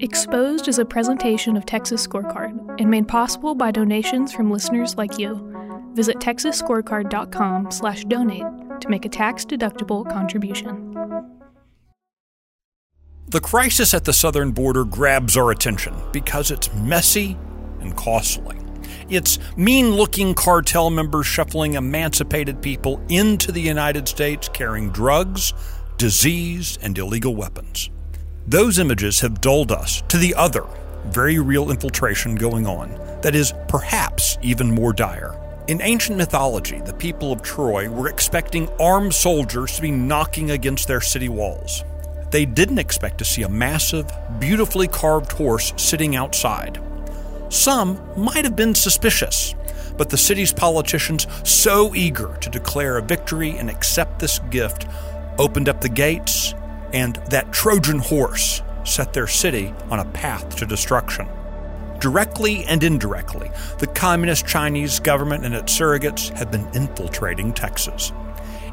Exposed is a presentation of Texas Scorecard and made possible by donations from listeners like you. Visit texasscorecard.com/donate to make a tax-deductible contribution. The crisis at the southern border grabs our attention because it's messy and costly. It's mean looking cartel members shuffling emancipated people into the United States carrying drugs, disease, and illegal weapons. Those images have dulled us to the other, very real infiltration going on that is perhaps even more dire. In ancient mythology, the people of Troy were expecting armed soldiers to be knocking against their city walls. They didn't expect to see a massive, beautifully carved horse sitting outside. Some might have been suspicious, but the city's politicians, so eager to declare a victory and accept this gift, opened up the gates and that Trojan horse set their city on a path to destruction. Directly and indirectly, the Communist Chinese government and its surrogates have been infiltrating Texas.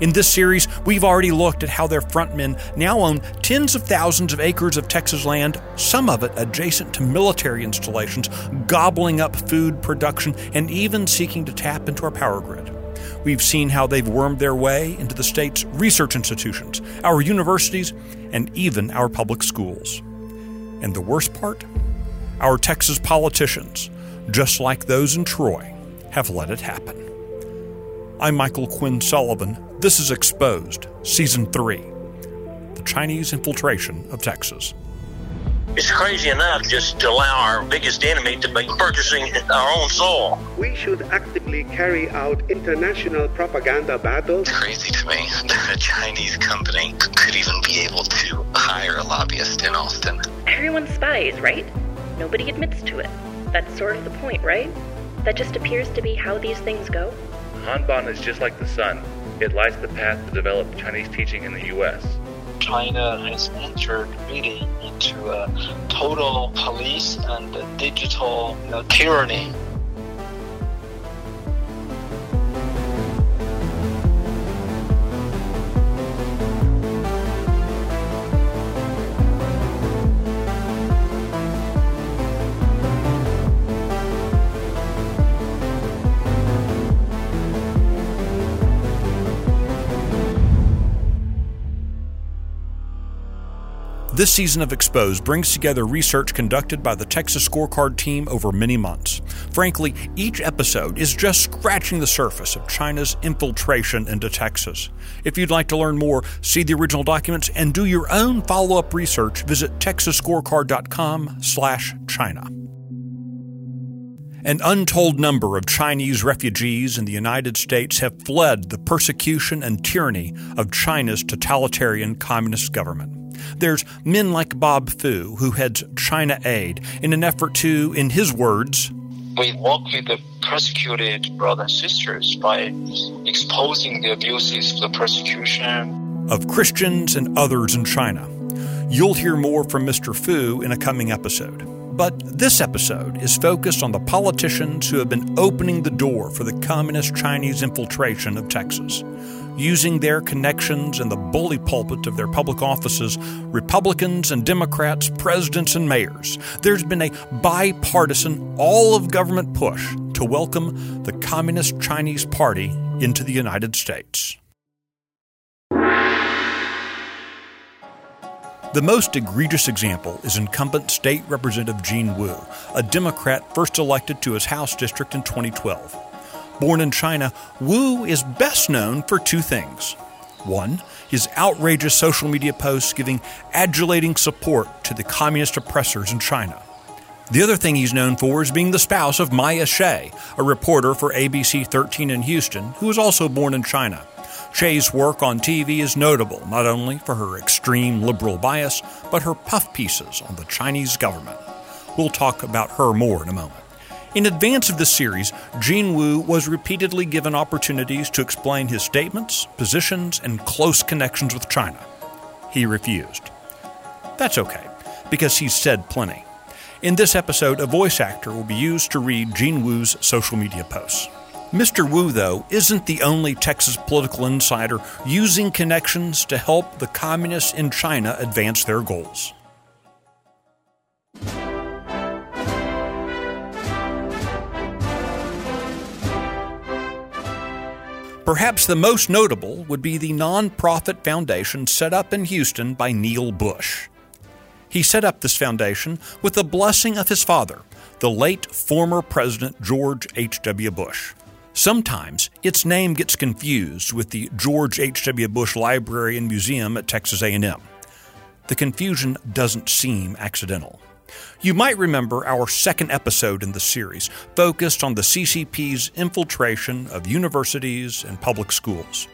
In this series, we've already looked at how their frontmen now own tens of thousands of acres of Texas land, some of it adjacent to military installations, gobbling up food production and even seeking to tap into our power grid. We've seen how they've wormed their way into the state's research institutions, our universities, and even our public schools. And the worst part? Our Texas politicians, just like those in Troy, have let it happen. I'm Michael Quinn Sullivan. This is Exposed, Season 3 The Chinese Infiltration of Texas. It's crazy enough just to allow our biggest enemy to be purchasing our own soil. We should actively carry out international propaganda battles. It's crazy to me that a Chinese company could even be able to hire a lobbyist in Austin. Everyone spies, right? Nobody admits to it. That's sort of the point, right? That just appears to be how these things go. Hanban is just like the sun. It lights the path to develop Chinese teaching in the U.S. China has entered really into a total police and digital you know, tyranny. This season of Exposed brings together research conducted by the Texas Scorecard team over many months. Frankly, each episode is just scratching the surface of China's infiltration into Texas. If you'd like to learn more, see the original documents, and do your own follow-up research, visit texasscorecard.com/china. An untold number of Chinese refugees in the United States have fled the persecution and tyranny of China's totalitarian communist government. There's men like Bob Fu, who heads China Aid, in an effort to, in his words, we work with the persecuted brothers and sisters by exposing the abuses of the persecution of Christians and others in China. You'll hear more from Mr. Fu in a coming episode. But this episode is focused on the politicians who have been opening the door for the communist Chinese infiltration of Texas using their connections and the bully pulpit of their public offices, Republicans and Democrats, presidents and mayors, there's been a bipartisan, all of government push to welcome the Communist Chinese Party into the United States. The most egregious example is incumbent State Representative Gene Wu, a Democrat first elected to his House district in 2012. Born in China, Wu is best known for two things. One, his outrageous social media posts giving adulating support to the communist oppressors in China. The other thing he's known for is being the spouse of Miya Shay, a reporter for ABC 13 in Houston, who was also born in China. Shay's work on TV is notable not only for her extreme liberal bias, but her puff pieces on the Chinese government. We'll talk about her more in a moment. In advance of this series, Gene Wu was repeatedly given opportunities to explain his statements, positions, and close connections with China. He refused. That's okay, because he's said plenty. In this episode, a voice actor will be used to read Gene Wu's social media posts. Mr. Wu, though, isn't the only Texas political insider using connections to help the communists in China advance their goals. Perhaps the most notable would be the nonprofit foundation set up in Houston by Neil Bush. He set up this foundation with the blessing of his father, the late former President George H.W. Bush. Sometimes its name gets confused with the George H.W. Bush Library and Museum at Texas A&M. The confusion doesn't seem accidental. You might remember our second episode in the series focused on the CCP's infiltration of universities and public schools.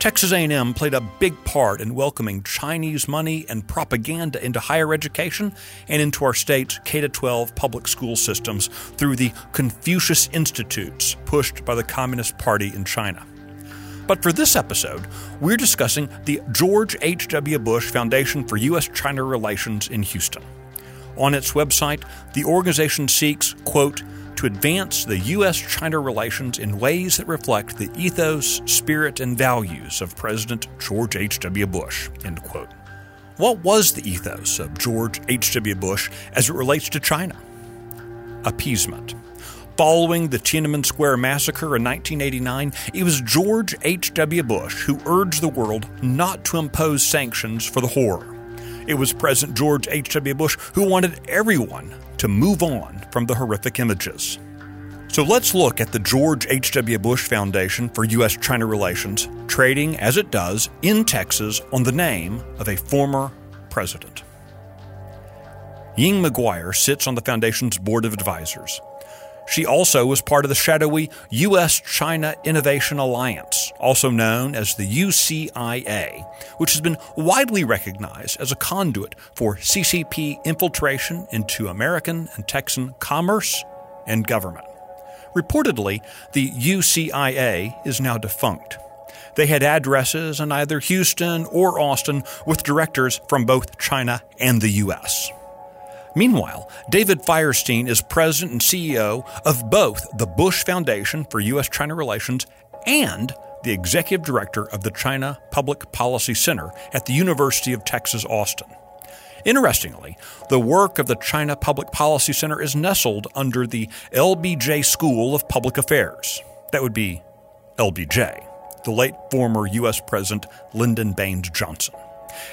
Texas A&M played a big part in welcoming Chinese money and propaganda into higher education and into our state's K-12 public school systems through the Confucius Institutes pushed by the Communist Party in China. But for this episode, we're discussing the George H.W. Bush Foundation for U.S. China Relations in Houston. On its website, the organization seeks, quote, to advance the U.S. China relations in ways that reflect the ethos, spirit, and values of President George H.W. Bush. End quote. What was the ethos of George H.W. Bush as it relates to China? Appeasement. Following the Tiananmen Square massacre in 1989, it was George H.W. Bush who urged the world not to impose sanctions for the horror. It was President George H.W. Bush who wanted everyone to move on from the horrific images. So let's look at the George H.W. Bush Foundation for U.S. China Relations, trading as it does in Texas on the name of a former president. Ying McGuire sits on the foundation's board of advisors. She also was part of the shadowy U.S. China Innovation Alliance, also known as the UCIA, which has been widely recognized as a conduit for CCP infiltration into American and Texan commerce and government. Reportedly, the UCIA is now defunct. They had addresses in either Houston or Austin with directors from both China and the U.S. Meanwhile, David Firestein is president and CEO of both the Bush Foundation for U.S. China Relations and the executive director of the China Public Policy Center at the University of Texas, Austin. Interestingly, the work of the China Public Policy Center is nestled under the LBJ School of Public Affairs. That would be LBJ, the late former U.S. President Lyndon Baines Johnson.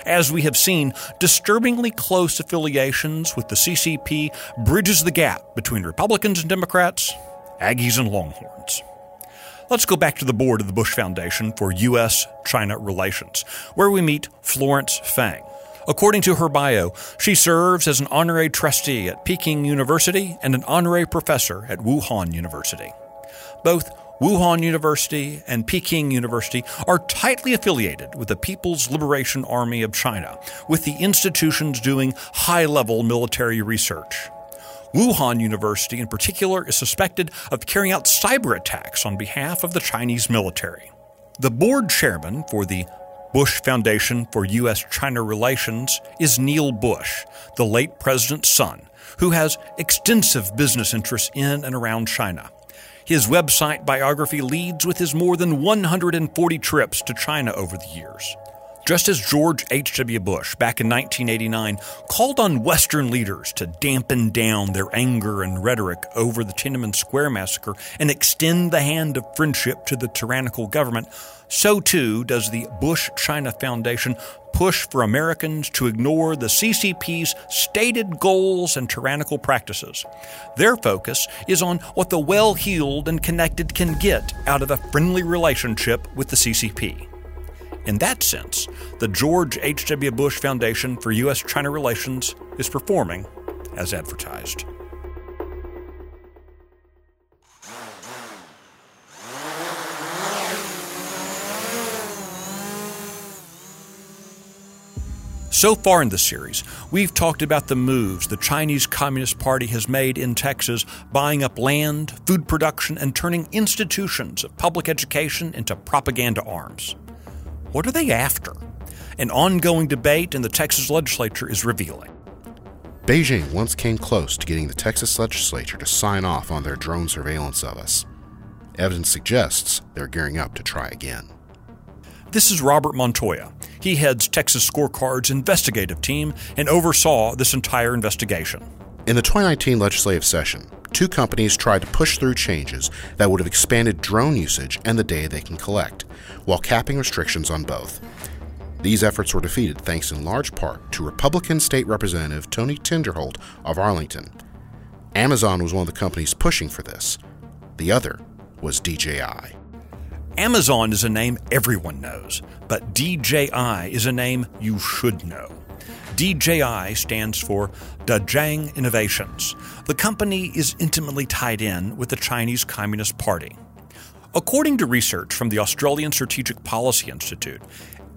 As we have seen, disturbingly close affiliations with the CCP bridges the gap between Republicans and Democrats, Aggies and Longhorns. Let's go back to the board of the Bush Foundation for U.S. China Relations, where we meet Florence Fang. According to her bio, she serves as an honorary trustee at Peking University and an honorary professor at Wuhan University. Both Wuhan University and Peking University are tightly affiliated with the People's Liberation Army of China, with the institutions doing high level military research. Wuhan University, in particular, is suspected of carrying out cyber attacks on behalf of the Chinese military. The board chairman for the Bush Foundation for U.S. China Relations is Neil Bush, the late president's son, who has extensive business interests in and around China. His website biography leads with his more than 140 trips to China over the years. Just as George H.W. Bush, back in 1989, called on Western leaders to dampen down their anger and rhetoric over the Tiananmen Square massacre and extend the hand of friendship to the tyrannical government, so too does the Bush China Foundation push for Americans to ignore the CCP's stated goals and tyrannical practices. Their focus is on what the well heeled and connected can get out of a friendly relationship with the CCP. In that sense, the George H.W. Bush Foundation for U.S. China Relations is performing as advertised. So far in the series, we've talked about the moves the Chinese Communist Party has made in Texas, buying up land, food production, and turning institutions of public education into propaganda arms. What are they after? An ongoing debate in the Texas legislature is revealing. Beijing once came close to getting the Texas legislature to sign off on their drone surveillance of us. Evidence suggests they're gearing up to try again. This is Robert Montoya. He heads Texas Scorecard's investigative team and oversaw this entire investigation. In the 2019 legislative session, two companies tried to push through changes that would have expanded drone usage and the data they can collect, while capping restrictions on both. These efforts were defeated thanks in large part to Republican State Representative Tony Tinderholt of Arlington. Amazon was one of the companies pushing for this. The other was DJI. Amazon is a name everyone knows, but DJI is a name you should know. DJI stands for Dajiang Innovations. The company is intimately tied in with the Chinese Communist Party. According to research from the Australian Strategic Policy Institute,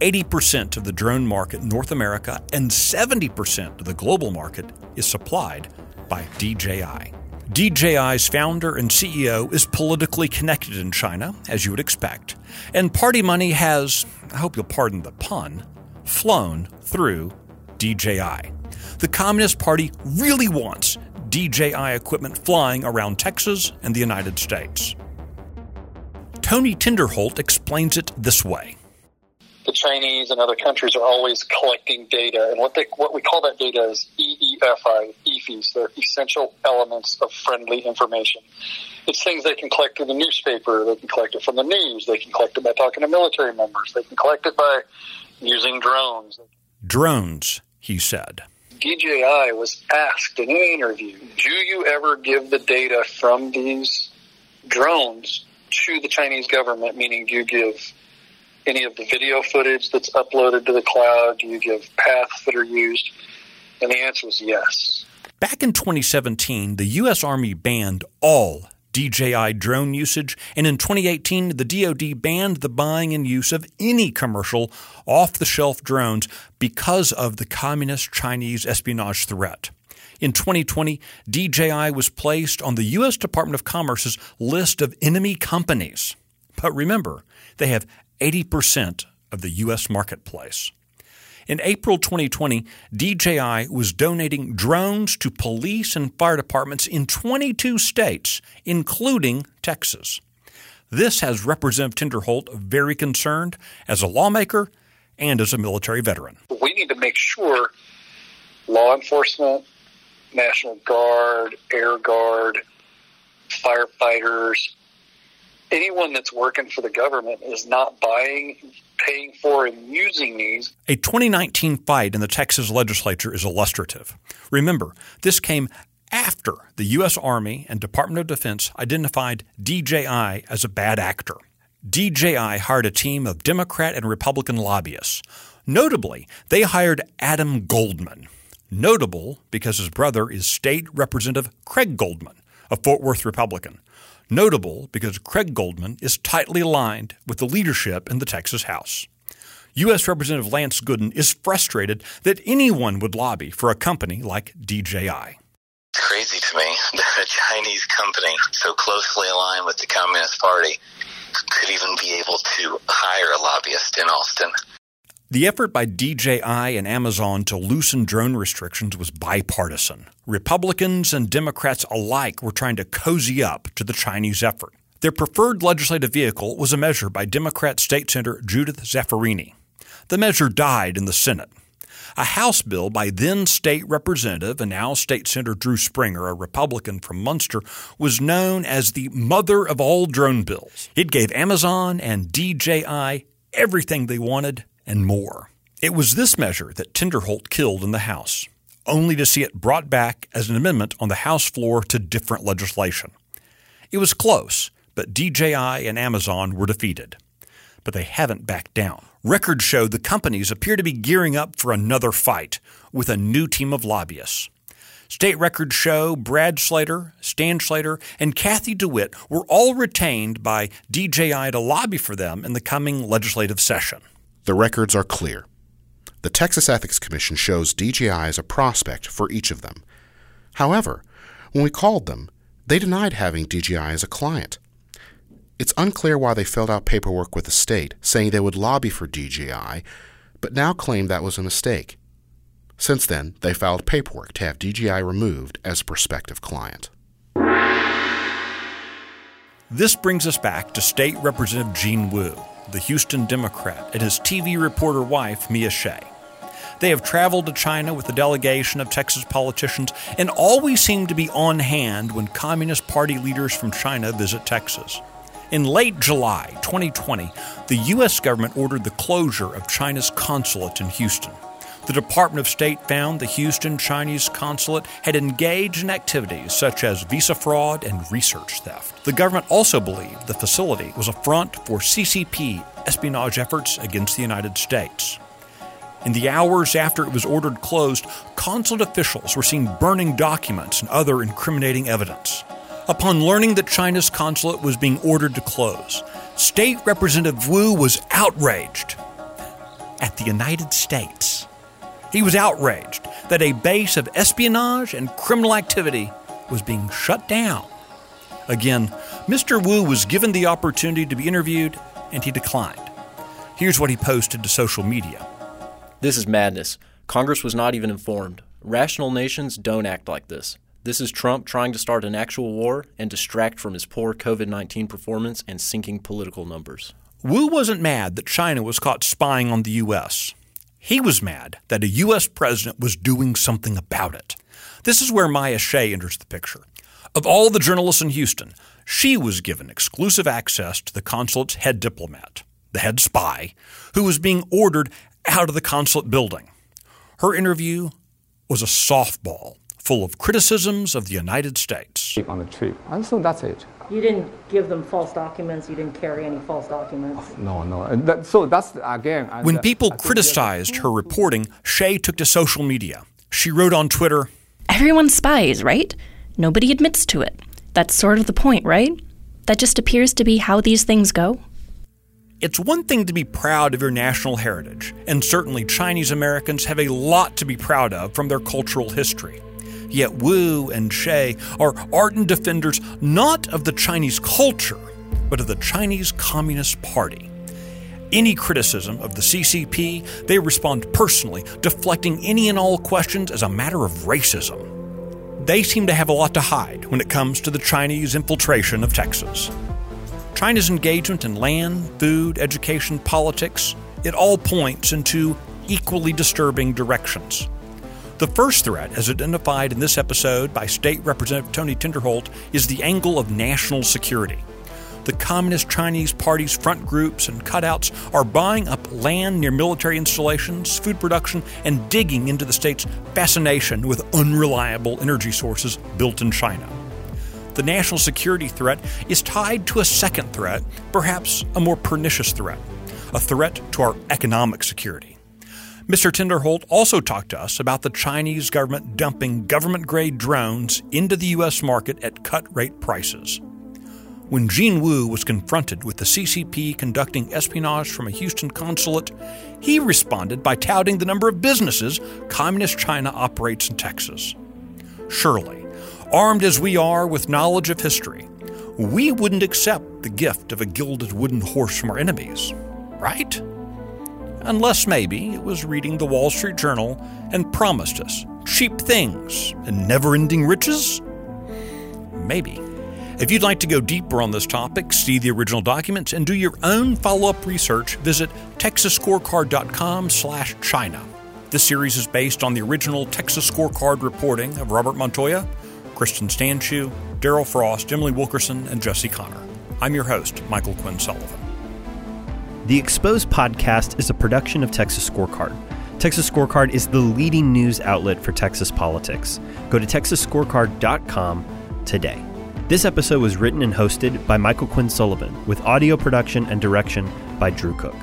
80% of the drone market in North America and 70% of the global market is supplied by DJI. DJI's founder and CEO is politically connected in China, as you would expect, and party money has, I hope you'll pardon the pun, flown through DJI. The Communist Party really wants DJI equipment flying around Texas and the United States. Tony Tinderholt explains it this way the Chinese and other countries are always collecting data, and what they what we call that data is EEFI, EFIs. They're essential elements of friendly information. It's things they can collect through the newspaper. They can collect it from the news. They can collect it by talking to military members. They can collect it by using drones. Drones, he said. DJI was asked in an interview, "Do you ever give the data from these drones to the Chinese government? Meaning, do you give any of the video footage that's uploaded to the cloud? Do you give paths that are used? And the answer is yes. Back in 2017, the U.S. Army banned all DJI drone usage, and in 2018, the DoD banned the buying and use of any commercial off the shelf drones because of the communist Chinese espionage threat. In 2020, DJI was placed on the U.S. Department of Commerce's list of enemy companies. But remember, they have 80% of the U.S. marketplace. In April 2020, DJI was donating drones to police and fire departments in 22 states, including Texas. This has Representative Tinderholt very concerned as a lawmaker and as a military veteran. We need to make sure law enforcement, National Guard, Air Guard, firefighters, anyone that's working for the government is not buying, paying for, and using these. A 2019 fight in the Texas legislature is illustrative. Remember, this came after the U.S. Army and Department of Defense identified DJI as a bad actor. DJI hired a team of Democrat and Republican lobbyists. Notably, they hired Adam Goldman. Notable because his brother is State Representative Craig Goldman, a Fort Worth Republican. Notable because Craig Goldman is tightly aligned with the leadership in the Texas House. U.S. Representative Lance Gooden is frustrated that anyone would lobby for a company like DJI. It's crazy to me that a Chinese company so closely aligned with the Communist Party could even be able to hire a lobbyist in Austin. The effort by DJI and Amazon to loosen drone restrictions was bipartisan. Republicans and Democrats alike were trying to cozy up to the Chinese effort. Their preferred legislative vehicle was a measure by Democrat State Senator Judith Zaffirini. The measure died in the Senate. A House bill by then State Representative and now State Senator Drew Springer, a Republican from Muenster, was known as the mother of all drone bills. It gave Amazon and DJI everything they wanted and more. It was this measure that Tinderholt killed in the House, only to see it brought back as an amendment on the House floor to different legislation. It was close, but DJI and Amazon were defeated. But they haven't backed down. Records show the companies appear to be gearing up for another fight with a new team of lobbyists. State records show Brad Slater, Stan Slater, and Kathy DeWitt were all retained by DJI to lobby for them in the coming legislative session. The records are clear. The Texas Ethics Commission shows DJI as a prospect for each of them. However, when we called them, they denied having DJI as a client. It's unclear why they filled out paperwork with the state saying they would lobby for DJI, but now claim that was a mistake. Since then, they filed paperwork to have DJI removed as a prospective client. This brings us back to State Representative Gene Wu the Houston Democrat, and his TV reporter wife, Miya Shay. They have traveled to China with a delegation of Texas politicians and always seem to be on hand when Communist Party leaders from China visit Texas. In late July 2020, the U.S. government ordered the closure of China's consulate in Houston. The Department of State found the Houston Chinese consulate had engaged in activities such as visa fraud and research theft. The government also believed the facility was a front for CCP espionage efforts against the United States. In the hours after it was ordered closed, consulate officials were seen burning documents and other incriminating evidence. Upon learning that China's consulate was being ordered to close, State Representative Wu was outraged at the United States. He was outraged that a base of espionage and criminal activity was being shut down. Again, Mr. Wu was given the opportunity to be interviewed and he declined. Here's what he posted to social media. This is madness. Congress was not even informed. Rational nations don't act like this. This is Trump trying to start an actual war and distract from his poor COVID 19 performance and sinking political numbers. Wu wasn't mad that China was caught spying on the U.S. He was mad that a U.S. president was doing something about it. This is where Miya Shay enters the picture. Of all the journalists in Houston, she was given exclusive access to the consulate's head diplomat, the head spy, who was being ordered out of the consulate building. Her interview was a softball full of criticisms of the United States. On the trip, and so that's it. You didn't give them false documents. You didn't carry any false documents. Oh, no, no. That, so that's again. When people criticized her reporting, Shay took to social media. She wrote on Twitter Everyone spies, right? Nobody admits to it. That's sort of the point, right? That just appears to be how these things go. It's one thing to be proud of your national heritage, and certainly Chinese Americans have a lot to be proud of from their cultural history. Yet Wu and Shay are ardent defenders not of the Chinese culture, but of the Chinese Communist Party. Any criticism of the CCP, they respond personally, deflecting any and all questions as a matter of racism. They seem to have a lot to hide when it comes to the Chinese infiltration of Texas. China's engagement in land, food, education, politics, it all points in two equally disturbing directions. The first threat, as identified in this episode by State Representative Tony Tinderholt, is the angle of national security. The Communist Chinese Party's front groups and cutouts are buying up land near military installations, food production, and digging into the state's fascination with unreliable energy sources built in China the national security threat is tied to a second threat, perhaps a more pernicious threat a threat to our economic security. Mr. Tinderholt also talked to us about the Chinese government dumping government grade drones into the U.S. market at cut rate prices. When Gene Wu was confronted with the CCP conducting espionage from a Houston consulate, he responded by touting the number of businesses Communist China operates in Texas. Surely, Armed as we are with knowledge of history, we wouldn't accept the gift of a gilded wooden horse from our enemies, right? Unless maybe it was reading the Wall Street Journal and promised us cheap things and never ending riches? Maybe. If you'd like to go deeper on this topic, see the original documents, and do your own follow-up research, visit texasscorecard.com slash China. This series is based on the original Texas Scorecard reporting of Robert Montoya, Kristen Stanchu, Daryl Frost, Emily Wilkerson, and Jesse Connor. I'm your host, Michael Quinn Sullivan. The Exposed podcast is a production of Texas Scorecard. Texas Scorecard is the leading news outlet for Texas politics. Go to texasscorecard.com today. This episode was written and hosted by Michael Quinn Sullivan, with audio production and direction by Drew Cook.